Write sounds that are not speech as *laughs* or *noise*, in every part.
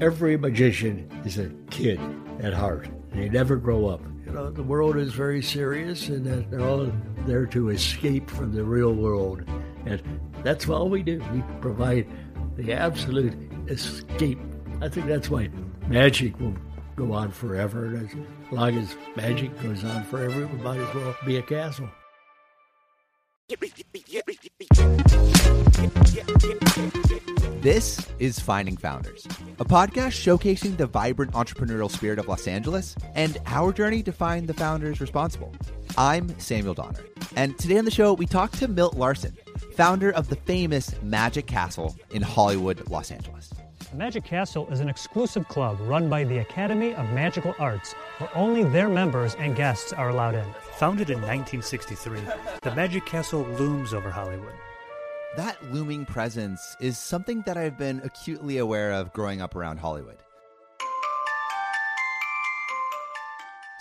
Every magician is a kid at heart. They never grow up. You know, the world is very serious and that they're all there to escape from the real world. And that's all we do. We provide the absolute escape. I think that's why magic will go on forever. And as long as magic goes on forever, it might as well be a castle. This is Finding Founders, a podcast showcasing the vibrant entrepreneurial spirit of Los Angeles and our journey to find the founders responsible. I'm Samuel Donner, and today on the show, we talk to Milt Larsen, founder of the famous Magic Castle in Hollywood, Los Angeles. The Magic Castle is an exclusive club run by the Academy of Magical Arts, where only their members and guests are allowed in. Founded in 1963, the Magic Castle looms over Hollywood. That looming presence is something that I've been acutely aware of growing up around Hollywood.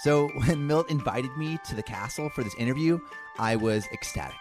So, *laughs* when Milt invited me to the castle for this interview, I was ecstatic.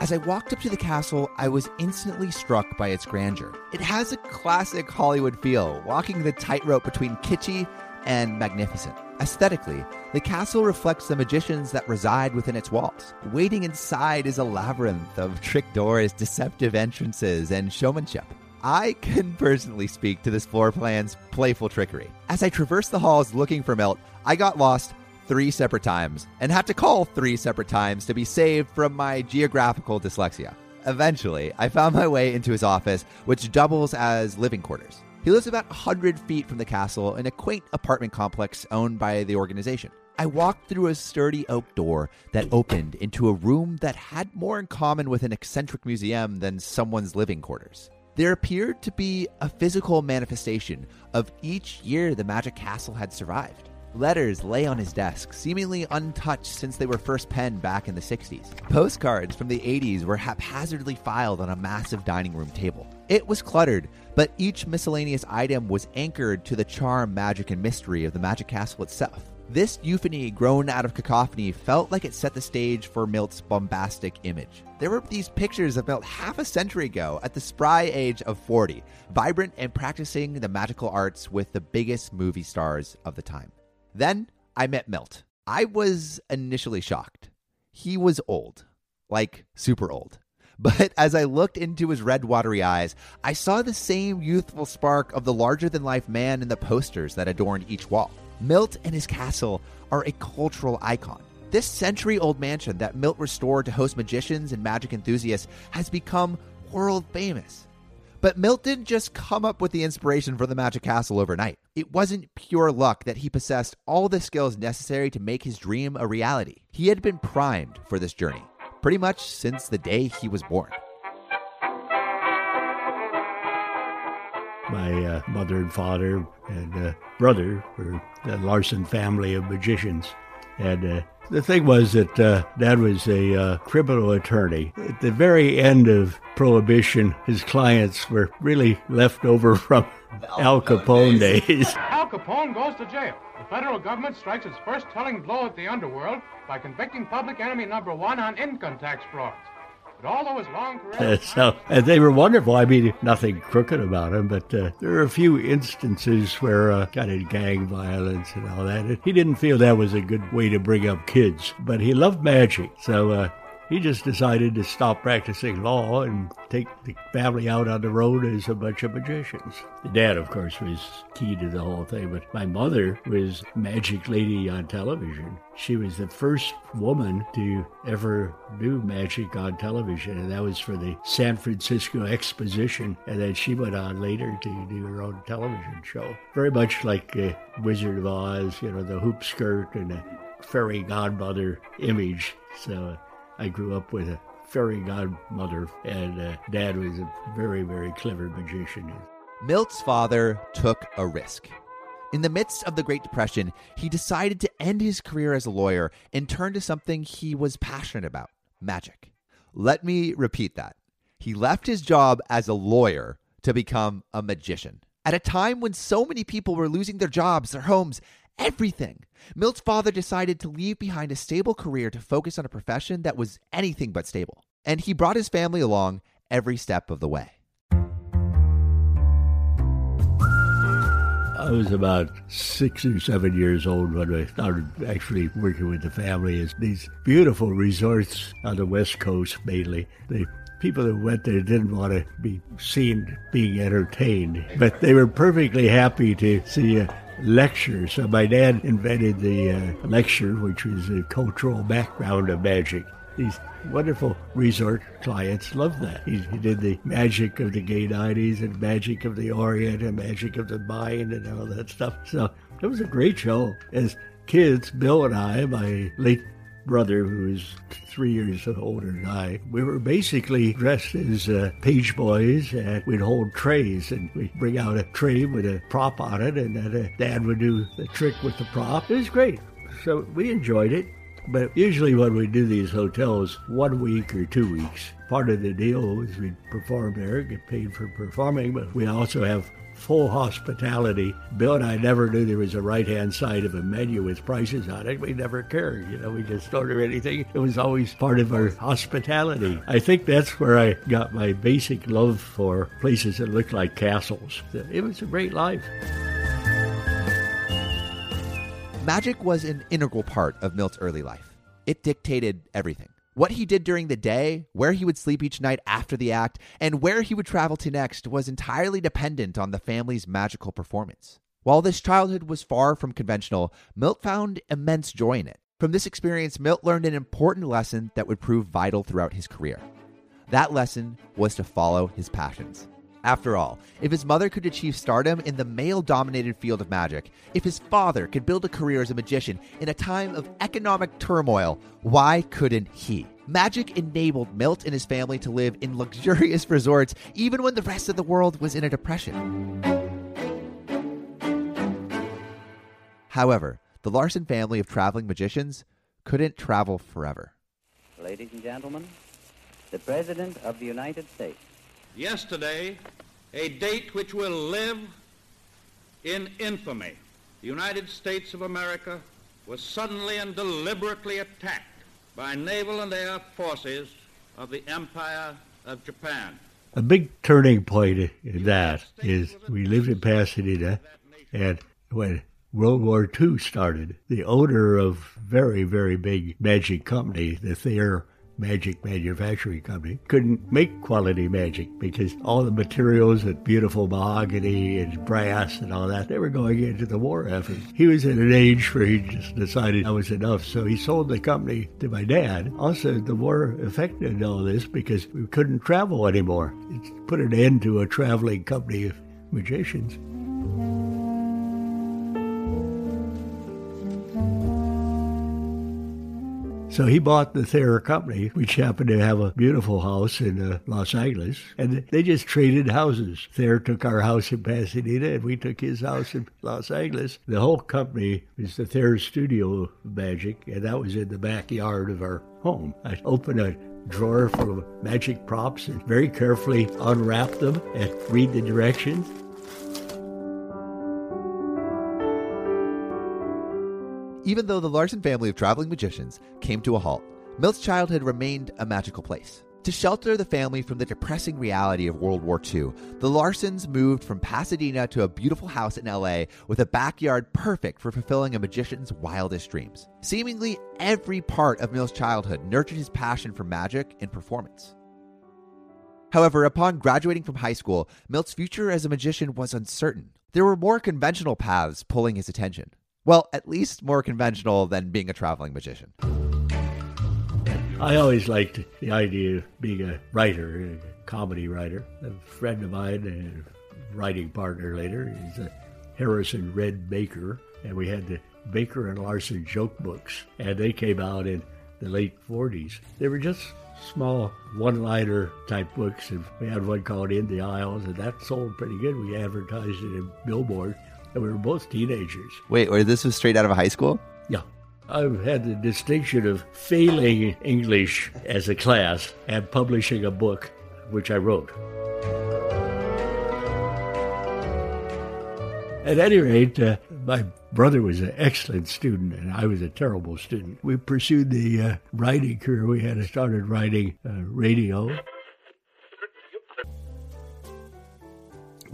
As I walked up to the castle, I was instantly struck by its grandeur. It has a classic Hollywood feel, walking the tightrope between kitschy and magnificent. Aesthetically, the castle reflects the magicians that reside within its walls. Waiting inside is a labyrinth of trick doors, deceptive entrances, and showmanship. I can personally speak to this floor plan's playful trickery. As I traversed the halls looking for Milt, I got lost three separate times and had to call three separate times to be saved from my geographical dyslexia. Eventually, I found my way into his office, which doubles as living quarters. He lives about 100 feet from the castle in a quaint apartment complex owned by the organization. I walked through a sturdy oak door that opened into a room that had more in common with an eccentric museum than someone's living quarters. There appeared to be a physical manifestation of each year the Magic Castle had survived. Letters lay on his desk, seemingly untouched since they were first penned back in the 60s. Postcards from the 80s were haphazardly filed on a massive dining room table. It was cluttered, but each miscellaneous item was anchored to the charm, magic, and mystery of the Magic Castle itself. This euphony, grown out of cacophony, felt like it set the stage for Milt's bombastic image. There were these pictures of Milt half a century ago at the spry age of 40, vibrant and practicing the magical arts with the biggest movie stars of the time. Then I met Milt. I was initially shocked. He was old, like super old. *laughs* But as I looked into his red, watery eyes, I saw the same youthful spark of the larger than life man in the posters that adorned each wall. Milt and his castle are a cultural icon. This century old mansion that Milt restored to host magicians and magic enthusiasts has become world famous. But Milt didn't just come up with the inspiration for the Magic Castle overnight. It wasn't pure luck that he possessed all the skills necessary to make his dream a reality. He had been primed for this journey, pretty much since the day he was born. My uh, mother and father and uh, brother were the Larsen family of magicians. And uh, the thing was that uh, Dad was a uh, criminal attorney. At the very end of Prohibition, his clients were really left over *laughs* from Al Capone days. Al Capone goes to jail. The federal government strikes its first telling blow at the underworld by convicting public enemy number one on income tax frauds. Career. so they were wonderful. I mean, nothing crooked about him, but uh, there are a few instances where uh, kind of gang violence and all that. He didn't feel that was a good way to bring up kids, but he loved magic. So uh, he just decided to stop practicing law and take the family out on the road as a bunch of magicians. The dad, of course, was key to the whole thing, but my mother was Magic Lady on television. She was the first woman to ever do magic on television, and that was for the San Francisco Exposition. And then she went on later to do her own television show. Very much like uh, Wizard of Oz, you know, the hoop skirt and the fairy godmother image. So I grew up with a fairy godmother, and uh, dad was a very, very clever magician. Milt's father took a risk. In the midst of the Great Depression, he decided to end his career as a lawyer and turn to something he was passionate about magic. Let me repeat that. He left his job as a lawyer to become a magician. At a time when so many people were losing their jobs, their homes, everything, Milt's father decided to leave behind a stable career to focus on a profession that was anything but stable. And he brought his family along every step of the way. I was about six or seven years old when I started actually working with the family. These beautiful resorts on the West Coast mainly. The people that went there didn't want to be seen being entertained, but they were perfectly happy to see a lecture. So my dad invented the uh, lecture, which was a cultural background of magic. These wonderful resort clients loved that. He, he, did the magic of the gay 90s and magic of the Orient and magic of the mind and all that stuff. So it was a great show. As kids, Bill and I, my late brother, who was three years older than I, we were basically dressed as uh, page boys, and we'd hold trays, and we'd bring out a tray with a prop on it, and then uh, Dad would do the trick with the prop. It was great. So we enjoyed it. But usually when we do these hotels, one week or two weeks, part of the deal is we perform there, get paid for performing, but we also have full hospitality. Bill and I never knew there was a right hand side of a menu with prices on it. We never cared. You know, we just order anything. It was always part of our hospitality. I think that's where I got my basic love for places that look like castles. It was a great life. Magic was an integral part of Milt's early life. It dictated everything. What he did during the day, where he would sleep each night after the act, and where he would travel to next was entirely dependent on the family's magical performance. While this childhood was far from conventional, Milt found immense joy in it. From this experience, Milt learned an important lesson that would prove vital throughout his career. That lesson was to follow his passions. After all, if his mother could achieve stardom in the male dominated field of magic, if his father could build a career as a magician in a time of economic turmoil, why couldn't he? Magic enabled Milt and his family to live in luxurious *laughs* resorts even when the rest of the world was in a depression. However, the Larsen family of traveling magicians couldn't travel forever. Ladies and gentlemen, the President of the United States yesterday a date which will live in infamy. The United States of America was suddenly and deliberately attacked by naval and air forces of the Empire of Japan. A big turning point in that is we lived in Pasadena, and when World War II started, the owner of very, very big magic company, the Thayer magic manufacturing company couldn't make quality magic because all the materials and beautiful mahogany and brass and all that they were going into the war effort. He was at an age where he just decided that was enough. So he sold the company to my dad. Also the war affected all this because we couldn't travel anymore. It put an end to a traveling company of magicians So he bought the Thayer Company, which happened to have a beautiful house in uh, Los Angeles, and they just traded houses. Thayer took our house in Pasadena, and we took his house in Los Angeles. The whole company was the Thayer Studio Magic, and that was in the backyard of our home. I opened a drawer full of magic props and very carefully unwrap them and read the directions. Even though the Larsen family of traveling magicians came to a halt, Milt's childhood remained a magical place. To shelter the family from the depressing reality of World War II, the Larsens moved from Pasadena to a beautiful house in LA with a backyard perfect for fulfilling a magician's wildest dreams. Seemingly every part of Milt's childhood nurtured his passion for magic and performance. However, upon graduating from high school, Milt's future as a magician was uncertain. There were more conventional paths pulling his attention. Well, at least more conventional than being a traveling magician. I always liked the idea of being a writer, a comedy writer. A friend of mine, a writing partner later, he's a Harrison Red Baker, and we had the Baker and Larsen joke books, and they came out in the late 40s. They were just small one-liner type books, and we had one called In the Aisles, and that sold pretty good. We advertised it in Billboard, and we were both teenagers. Wait, or this was straight out of high school? Yeah. I've had the distinction of failing English as a class and publishing a book, which I wrote. At any rate, uh, my brother was an excellent student, and I was a terrible student. We pursued the uh, writing career. We had started writing uh, radio.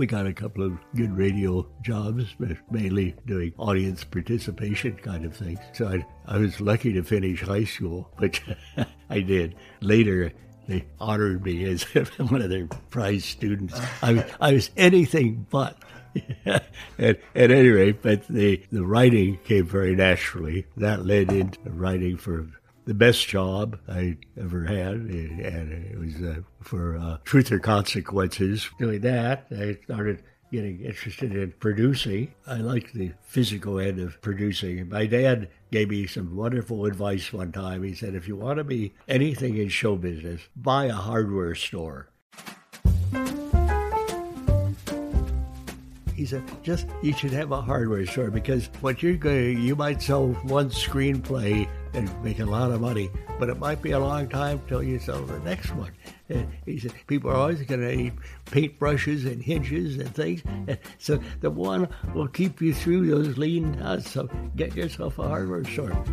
We got a couple of good radio jobs, mainly doing audience participation kind of things. So I, I was lucky to finish high school, which *laughs* I did. Later, they honored me as *laughs* one of their prize students. I, I was anything but *laughs* at, at any rate, but the, the writing came very naturally. That led into writing for the best job I ever had, and it was uh, for uh, Truth or Consequences. Doing that, I started getting interested in producing. I liked the physical end of producing. My dad gave me some wonderful advice one time. He said, if you want to be anything in show business, buy a hardware store. He said, just you should have a hardware store because what you're going to, you might sell one screenplay and make a lot of money, but it might be a long time till you sell the next one. And he said, people are always going to need paintbrushes and hinges and things. And so the one will keep you through those lean nuts. So get yourself a hardware store.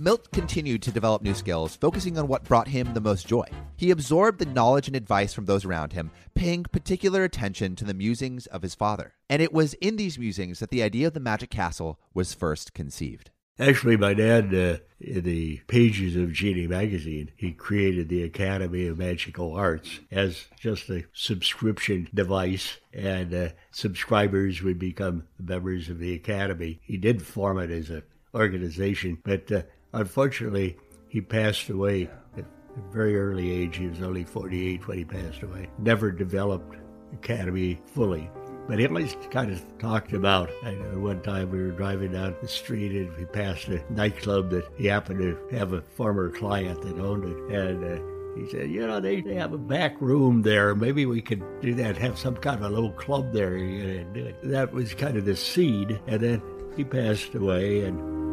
Milt continued to develop new skills, focusing on what brought him the most joy. He absorbed the knowledge and advice from those around him, paying particular attention to the musings of his father. And it was in these musings that the idea of the Magic Castle was first conceived. Actually, my dad, uh, in the pages of Genii magazine, he created the Academy of Magical Arts as just a subscription device, and uh, subscribers would become members of the Academy. He did form it as an organization, but uh, Unfortunately, he passed away at a very early age. He was only 48 when he passed away. Never developed Academy fully. But he always kind of talked about. Know one time we were driving down the street and we passed a nightclub that he happened to have a former client that owned it. And uh, he said, you know, they, they have a back room there. Maybe we could do that, have some kind of a little club there do it. That was kind of the seed. And then he passed away and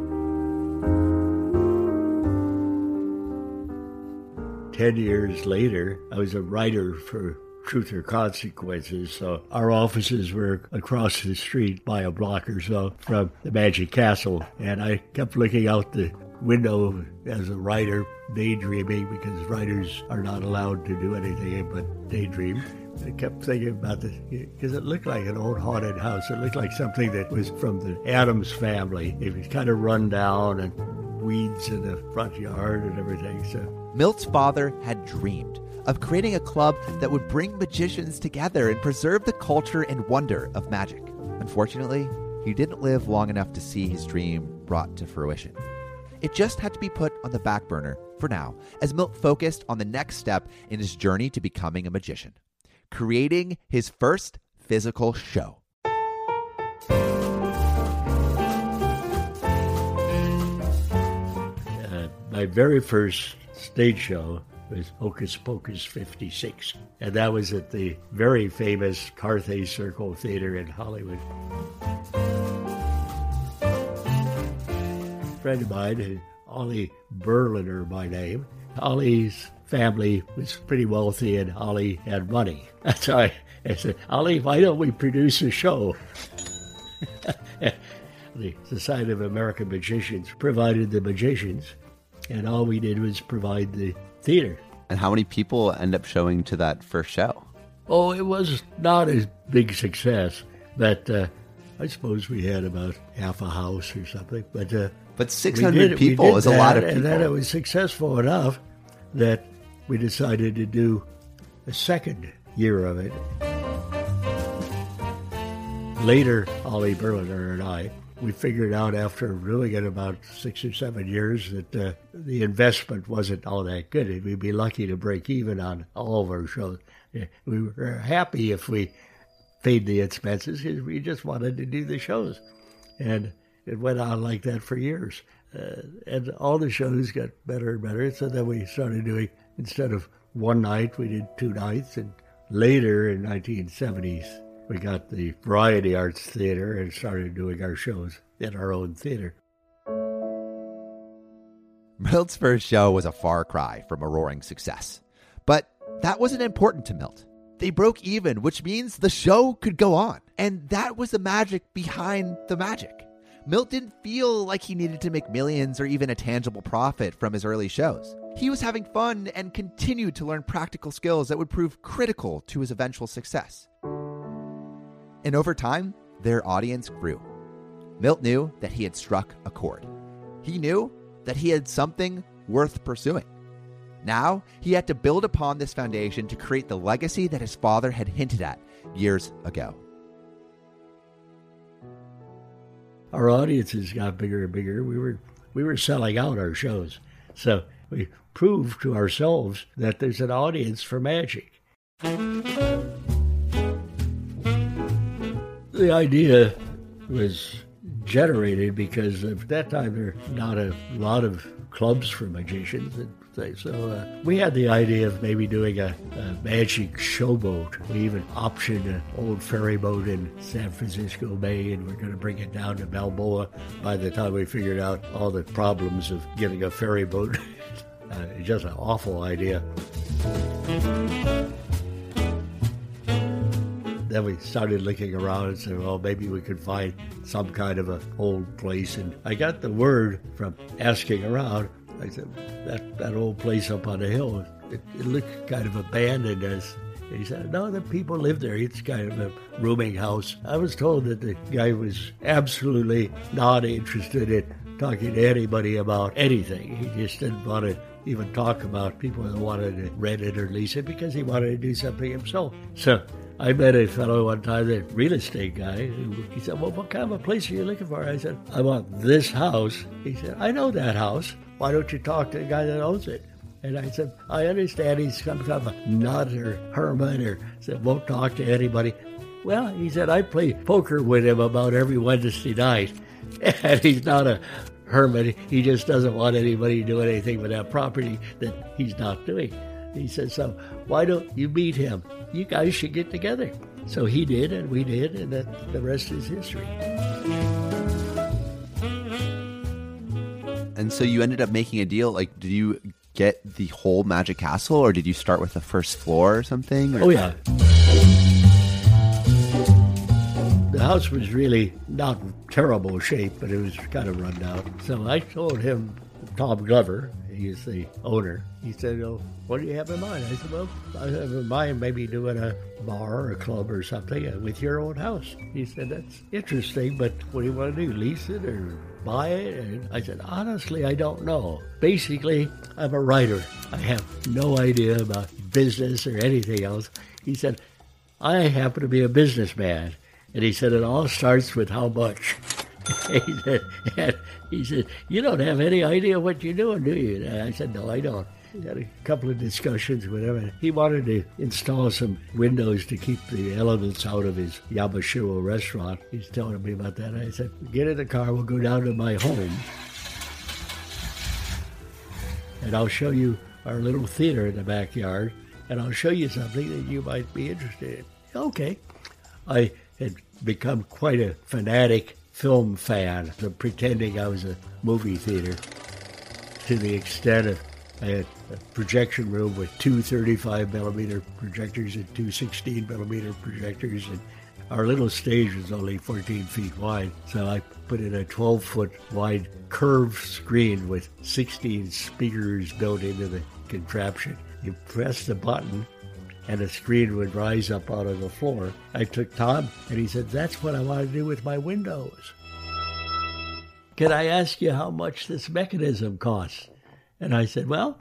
10 years later, I was a writer for Truth or Consequences. So our offices were across the street by a block or so from the Magic Castle. And I kept looking out the window as a writer, daydreaming because writers are not allowed to do anything but daydream. I kept thinking about this because it looked like an old haunted house. It looked like something that was from the Addams family. It was kind of run down and weeds in the front yard and everything. So Milt's father had dreamed of creating a club that would bring magicians together and preserve the culture and wonder of magic. Unfortunately, he didn't live long enough to see his dream brought to fruition. It just had to be put on the back burner for now, as Milt focused on the next step in his journey to becoming a magician creating his first physical show. Uh, my very first stage show was Hocus Pocus 56. And that was at the very famous Carthay Circle Theater in Hollywood. A friend of mine, Ollie Berliner by name, Ollie's family was pretty wealthy and Ollie had money. *laughs* That's why I said, Ollie, why don't we produce a show? *laughs* the Society of American Magicians provided the magicians and all we did was provide the theater. And how many people end up showing to that first show? Oh, it was not a big success, but uh, I suppose we had about half a house or something. But uh, but 600 people is a lot of people. And then it was successful enough that we decided to do a second year of it. Later, Ollie Berliner and I we figured out after doing it about six or seven years that uh, the investment wasn't all that good. We'd be lucky to break even on all of our shows. We were happy if we paid the expenses because we just wanted to do the shows. And it went on like that for years. Uh, and all the shows got better and better. So then we started doing, instead of one night, we did two nights. And later in 1970s, we got the Variety Arts Theater and started doing our shows in our own theater. Milt's first show was a far cry from a roaring success. But that wasn't important to Milt. They broke even, which means the show could go on. And that was the magic behind the magic. Milt didn't feel like he needed to make millions or even a tangible profit from his early shows. He was having fun and continued to learn practical skills that would prove critical to his eventual success. And over time, their audience grew. Milt knew that he had struck a chord. He knew that he had something worth pursuing. Now, he had to build upon this foundation to create the legacy that his father had hinted at years ago. Our audiences got bigger and bigger. We were we were selling out our shows. So we proved to ourselves that there's an audience for magic. The idea was generated because at that time there were not a lot of clubs for magicians and. So uh, we had the idea of maybe doing a, a magic showboat. We even optioned an old ferry boat in San Francisco Bay, and we're going to bring it down to Balboa by the time we figured out all the problems of getting a ferry boat. *laughs* uh, just an awful idea. Then we started looking around and said, well, maybe we could find some kind of an old place. And I got the word from asking around. I said, that, that old place up on the hill, it, it looked kind of abandoned as he said, no, the people live there. It's kind of a rooming house. I was told that the guy was absolutely not interested in talking to anybody about anything. He just didn't want to even talk about people that wanted to rent it or lease it because he wanted to do something himself. So I met a fellow one time, the real estate guy. He said, Well, what kind of a place are you looking for? I said, I want this house. He said, I know that house. Why don't you talk to the guy that owns it? And I said, I understand he's some kind of a nut or hermit or said, won't talk to anybody. Well, he said, I play poker with him about every Wednesday night. *laughs* And he's not a hermit. He just doesn't want anybody to do anything with that property that he's not doing. He said, So why don't you meet him? You guys should get together. So he did, and we did, and that, the rest is history. And so you ended up making a deal. Like, did you get the whole Magic Castle, or did you start with the first floor or something? Or? Oh, yeah. The house was really not terrible shape, but it was kind of run down. So I told him, Tom Glover, he's the owner, he said, well, what do you have in mind? I said, well, I have in mind maybe doing a bar or a club or something uh, with your own house. He said, that's interesting, but what do you want to do, lease it or buy it? And I said, honestly, I don't know. Basically, I'm a writer. I have no idea about business or anything else. He said, I happen to be a businessman. And he said, it all starts with how much. *laughs* he, said, he said, you don't have any idea what you're doing, do you? And I said, no, I don't. We had a couple of discussions him. He wanted to install some windows to keep the elements out of his Yamashiro restaurant. He's telling me about that. I said, get in the car, we'll go down to my home, and I'll show you our little theater in the backyard, and I'll show you something that you might be interested in. Okay. I had become quite a fanatic film fan, so pretending I was a movie theater to the extent of I had a projection room with two 35 millimeter projectors and two 16 millimeter projectors, and our little stage was only 14 feet wide. So I put in a 12 foot wide curved screen with 16 speakers built into the contraption. You press the button, and a screen would rise up out of the floor. I took Tom, and he said, That's what I want to do with my windows. Can I ask you how much this mechanism costs? And I said, Well,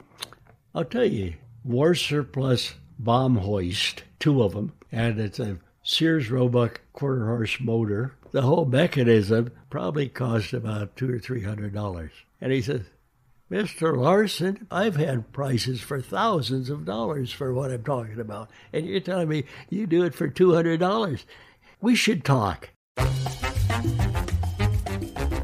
I'll tell you, war surplus bomb hoist, two of them, and it's a Sears Roebuck quarter horse motor. The whole mechanism probably cost about two or three hundred dollars. And he says, Mr. Larsen, I've had prices for thousands of dollars for what I'm talking about. And you're telling me you do it for $200. We should talk.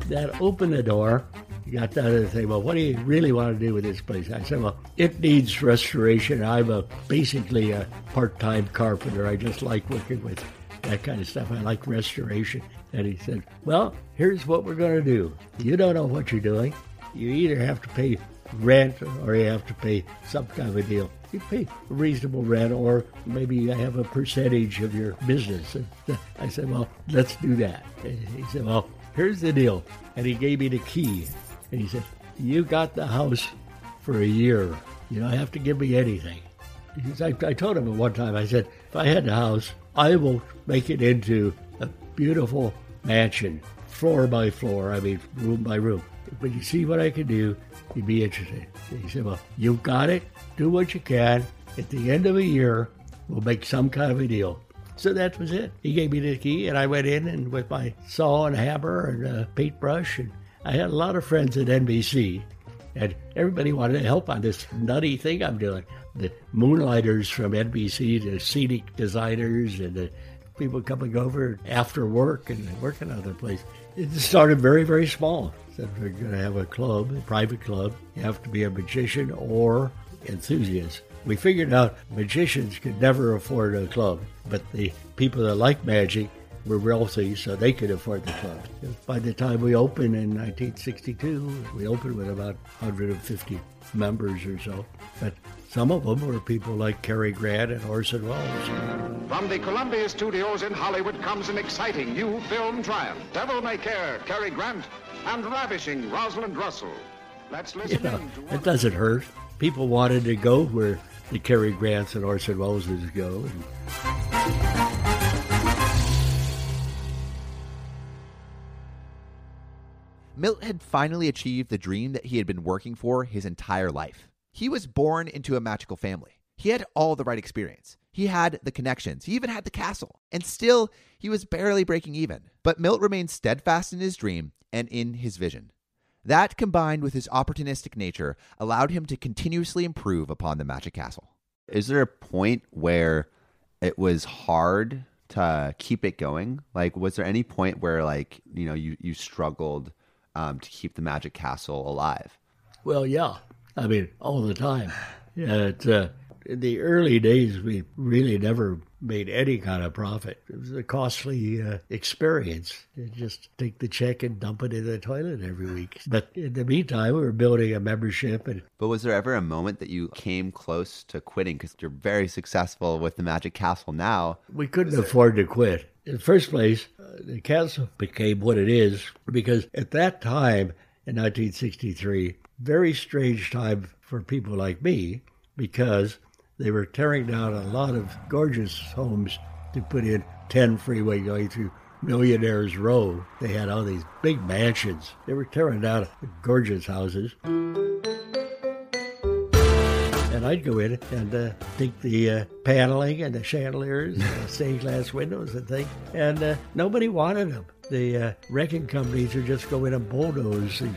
That opened the door You got down and say, well, what do you really want to do with this place? I said, well, it needs restoration. I'm a basically a part-time carpenter. I just like working with that kind of stuff. I like restoration. And he said, well, here's what we're going to do. You don't know what you're doing. You either have to pay rent or you have to pay some kind of a deal. You pay a reasonable rent or maybe you have a percentage of your business. And *laughs* I said, well, let's do that. And he said, well, here's the deal. And he gave me the key. And he said, you got the house for a year. You don't have to give me anything. Because I, I told him at one time, I said, if I had the house, I will make it into a beautiful mansion, floor by floor, I mean, room by room. But you see what I can do, you'd be interested. He said, Well, you've got it, do what you can. At the end of a year, we'll make some kind of a deal. So that was it. He gave me the key, and I went in and with my saw and hammer and paintbrush, and I had a lot of friends at NBC, and everybody wanted to help on this nutty thing I'm doing. The moonlighters from NBC, the scenic designers, and the people coming over after work and working other place. It started very, very small. Said we're going to have a club, a private club. You have to be a magician or enthusiast. We figured out magicians could never afford a club, but the people that like magic were wealthy, so they could afford the club. By the time we opened in 1962, we opened with about 150 members or so. But some of them were people like Cary Grant and Orson Welles. From the Columbia Studios in Hollywood comes an exciting new film triumph. Devil May Care, Cary Grant, and ravishing Rosalind Russell. Let's listen You know, in to it doesn't hurt. People wanted to go where the Cary Grants and Orson Welles go. And Milt had finally achieved the dream that he had been working for his entire life. He was born into a magical family. He had all the right experience. He had the connections. He even had the castle. And still, he was barely breaking even. But Milt remained steadfast in his dream and in his vision. That, combined with his opportunistic nature, allowed him to continuously improve upon the magic castle. Is there a point where it was hard to keep it going? Like, was there any point where, like, you know, you you struggled um, to keep the Magic Castle alive? Well, yeah. I mean, all the time. *sighs* Yeah, it's, uh, in the early days, we really never made any kind of profit. It was a costly uh, experience. You just take the check and dump it in the toilet every week. But in the meantime, we were building a membership, and But was there ever a moment that you came close to quitting because you're very successful with the Magic Castle now? we couldn't afford to quit. In the first place, uh, the castle became what it is because at that time in 1963, very strange time for people like me because they were tearing down a lot of gorgeous homes to put in 10 freeway going through Millionaires Row. They had all these big mansions. They were tearing down gorgeous houses. And I'd go in and uh, take the uh, paneling and the chandeliers, and *laughs* the stained glass windows and things, and uh, nobody wanted them. The uh, wrecking companies would just go in and bulldoze these.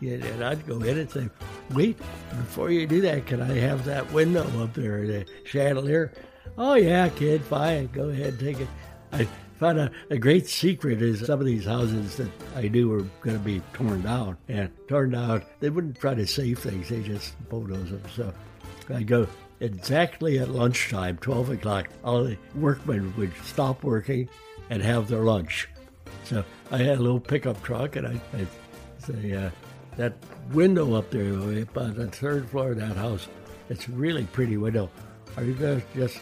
Yeah, And I'd go in and say, wait, before you do that, can I have that window up there, the chandelier? Oh, yeah, kid, fine, go ahead, take it. I found a, a great secret is some of these houses that I knew were going to be torn down. And torn down, they wouldn't try to save things, they just bulldoze them. So I go exactly at lunchtime, 12 o'clock, all the workmen would stop working and have their lunch. So I had a little pickup truck, and I, I'd say, uh, that window up there up on the third floor of that house, it's a really pretty window. Are you going to just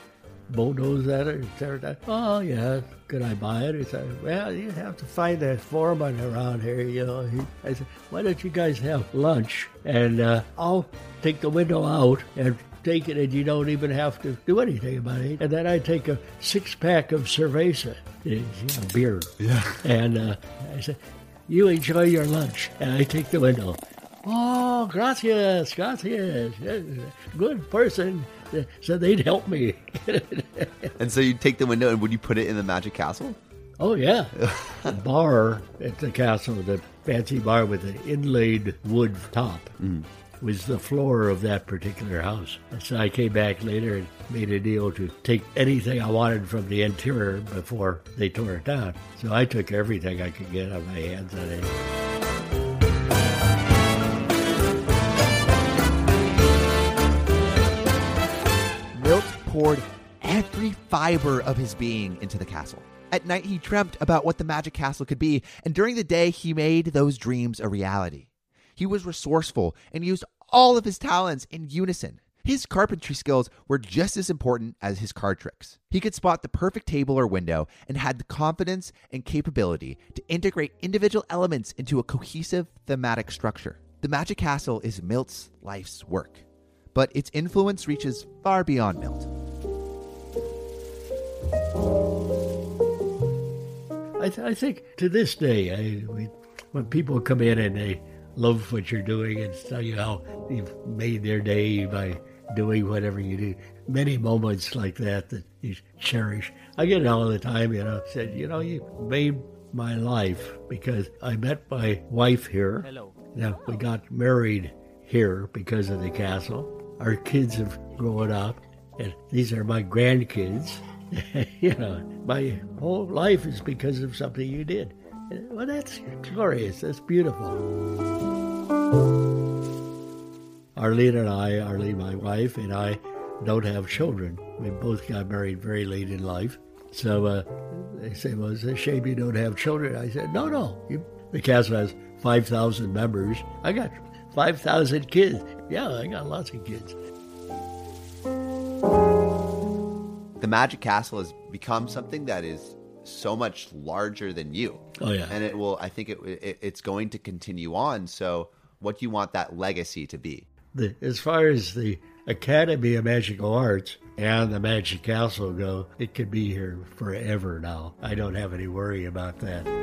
bulldoze that or tear it down? Oh, yeah. Could I buy it? He said, well, you have to find a foreman around here, you know. He, I said, why don't you guys have lunch? And uh, I'll take the window out and take it, and you don't even have to do anything about it. And then I take a six pack of cerveza, you know, beer. Yeah. And uh, I said, you enjoy your lunch. And I take the window. Oh, gracias, gracias. Good person. So they'd help me. *laughs* And so you'd take the window and would you put it in the Magic Castle? Oh yeah, *laughs* bar at the castle, the fancy bar with the inlaid wood top, mm was the floor of that particular house. So I came back later and made a deal to take anything I wanted from the interior before they tore it down. So I took everything I could get on my hands on it. poured every fiber of his being into the castle. At night, he dreamt about what the magic castle could be, and during the day, he made those dreams a reality. He was resourceful and used all of his talents in unison. His carpentry skills were just as important as his card tricks. He could spot the perfect table or window and had the confidence and capability to integrate individual elements into a cohesive thematic structure. The Magic Castle is Milt's life's work, but its influence reaches far beyond Milt. I, th- I think to this day, I, we, when people come in and they love what you're doing and tell you how you've made their day by doing whatever you do. Many moments like that that you cherish. I get it all the time, you know, said, you know, you made my life because I met my wife here. Hello. Now, we got married here because of the castle. Our kids have grown up, and these are my grandkids. *laughs* you know, my whole life is because of something you did. Well, that's glorious. That's beautiful. Arlene and I, Arlene, my wife, and I don't have children. We both got married very late in life. So uh, they say, well, it's a shame you don't have children. I said, no, no. You, the castle has 5,000 members. I got 5,000 kids. Yeah, I got lots of kids. The Magic Castle has become something that is so much larger than you. Oh, yeah. And it will, I think it, it it's going to continue on. So, what do you want that legacy to be? The, as far as the Academy of Magical Arts and the Magic Castle go, it could be here forever now. I don't have any worry about that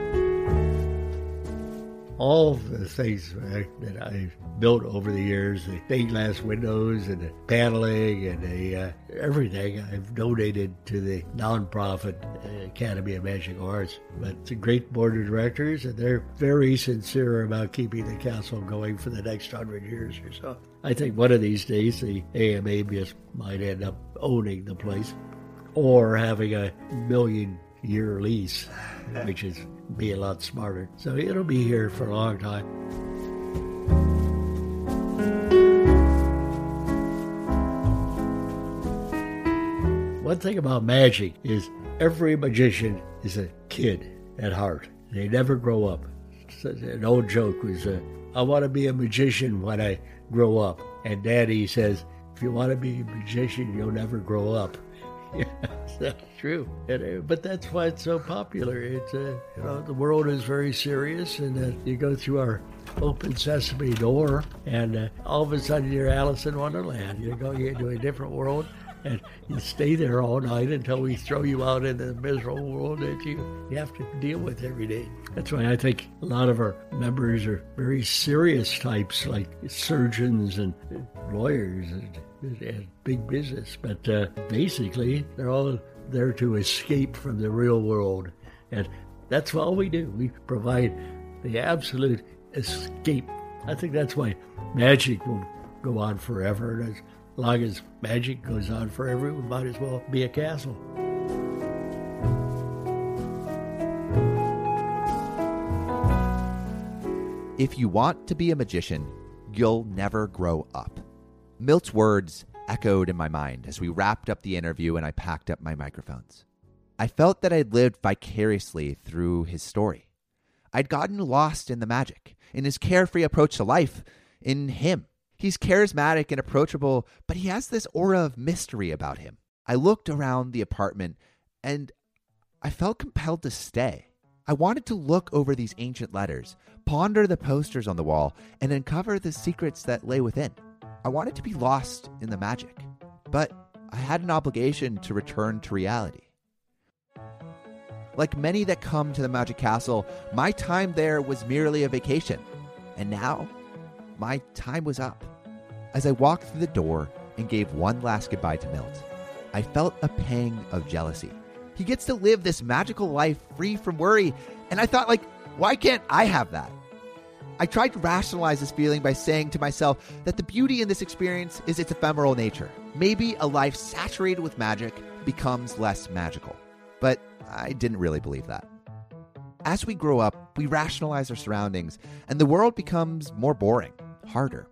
all the things that I've built over the years, the stained glass windows and the paneling and the uh, everything, I've donated to the nonprofit Academy of Magical Arts. But it's a great board of directors, and they're very sincere about keeping the castle going for the next hundred years or so. I think one of these days the AMA just might end up owning the place or having a million year lease, which is be a lot smarter. So it'll be here for a long time. One thing about magic is every magician is a kid at heart. They never grow up. An old joke was, uh, I want to be a magician when I grow up. And Daddy says, if you want to be a magician, you'll never grow up. *laughs* that's true. And, uh, but that's why it's so popular. It's uh, you know the world is very serious, and uh, you go through our open sesame door, and uh, all of a sudden you're Alice in Wonderland. You go into a different world, and you stay there all night until we throw you out into the miserable world that you, you have to deal with every day. That's why I think a lot of our members are very serious types, like surgeons and lawyers and, and big business. But uh, basically, they're all there to escape from the real world. And that's all we do. We provide the absolute escape. I think that's why magic will go on forever. And as long as magic goes on forever, we might as well be a castle. If you want to be a magician, you'll never grow up. Milt's words echoed in my mind as we wrapped up the interview and I packed up my microphones. I felt that I'd lived vicariously through his story. I'd gotten lost in the magic, in his carefree approach to life, in him. He's charismatic and approachable, but he has this aura of mystery about him. I looked around the apartment and I felt compelled to stay. I wanted to look over these ancient letters, ponder the posters on the wall, and uncover the secrets that lay within. I wanted to be lost in the magic, but I had an obligation to return to reality. Like many that come to the Magic Castle, my time there was merely a vacation. And now, my time was up. As I walked through the door and gave one last goodbye to Milt, I felt a pang of jealousy. He gets to live this magical life free from worry, and I thought, like, why can't I have that? I tried to rationalize this feeling by saying to myself that the beauty in this experience is its ephemeral nature. Maybe a life saturated with magic becomes less magical. But I didn't really believe that. As we grow up, we rationalize our surroundings, and the world becomes more boring, harder,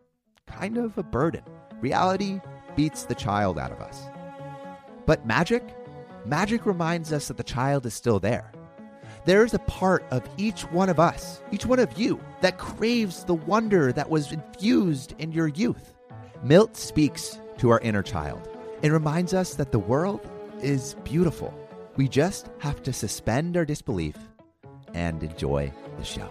kind of a burden. Reality beats the child out of us. But magic? Magic reminds us that the child is still there. There is a part of each one of us, each one of you, that craves the wonder that was infused in your youth. Milt speaks to our inner child and reminds us that the world is beautiful. We just have to suspend our disbelief and enjoy the show.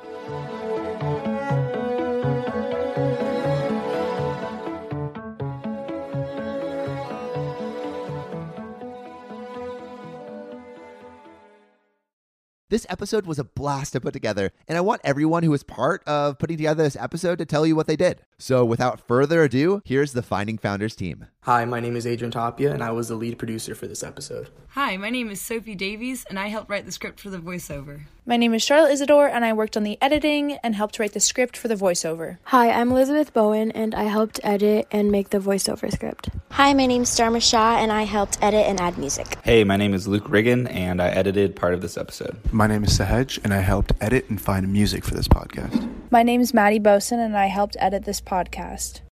This episode was a blast to put together, and I want everyone who was part of putting together this episode to tell you what they did. So, without further ado, here's the Finding Founders team. Hi, my name is Adrian Tapia, and I was the lead producer for this episode. Hi, my name is Sophie Davies, and I helped write the script for the voiceover. My name is Charlotte Isidore, and I worked on the editing and helped write the script for the voiceover. Hi, I'm Elizabeth Bowen, and I helped edit and make the voiceover script. Hi, my name is Dharma Shah, and I helped edit and add music. Hey, my name is Luke Riggin, and I edited part of this episode. My name is Sahej, and I helped edit and find music for this podcast. My name is Maddie Boson, and I helped edit this podcast.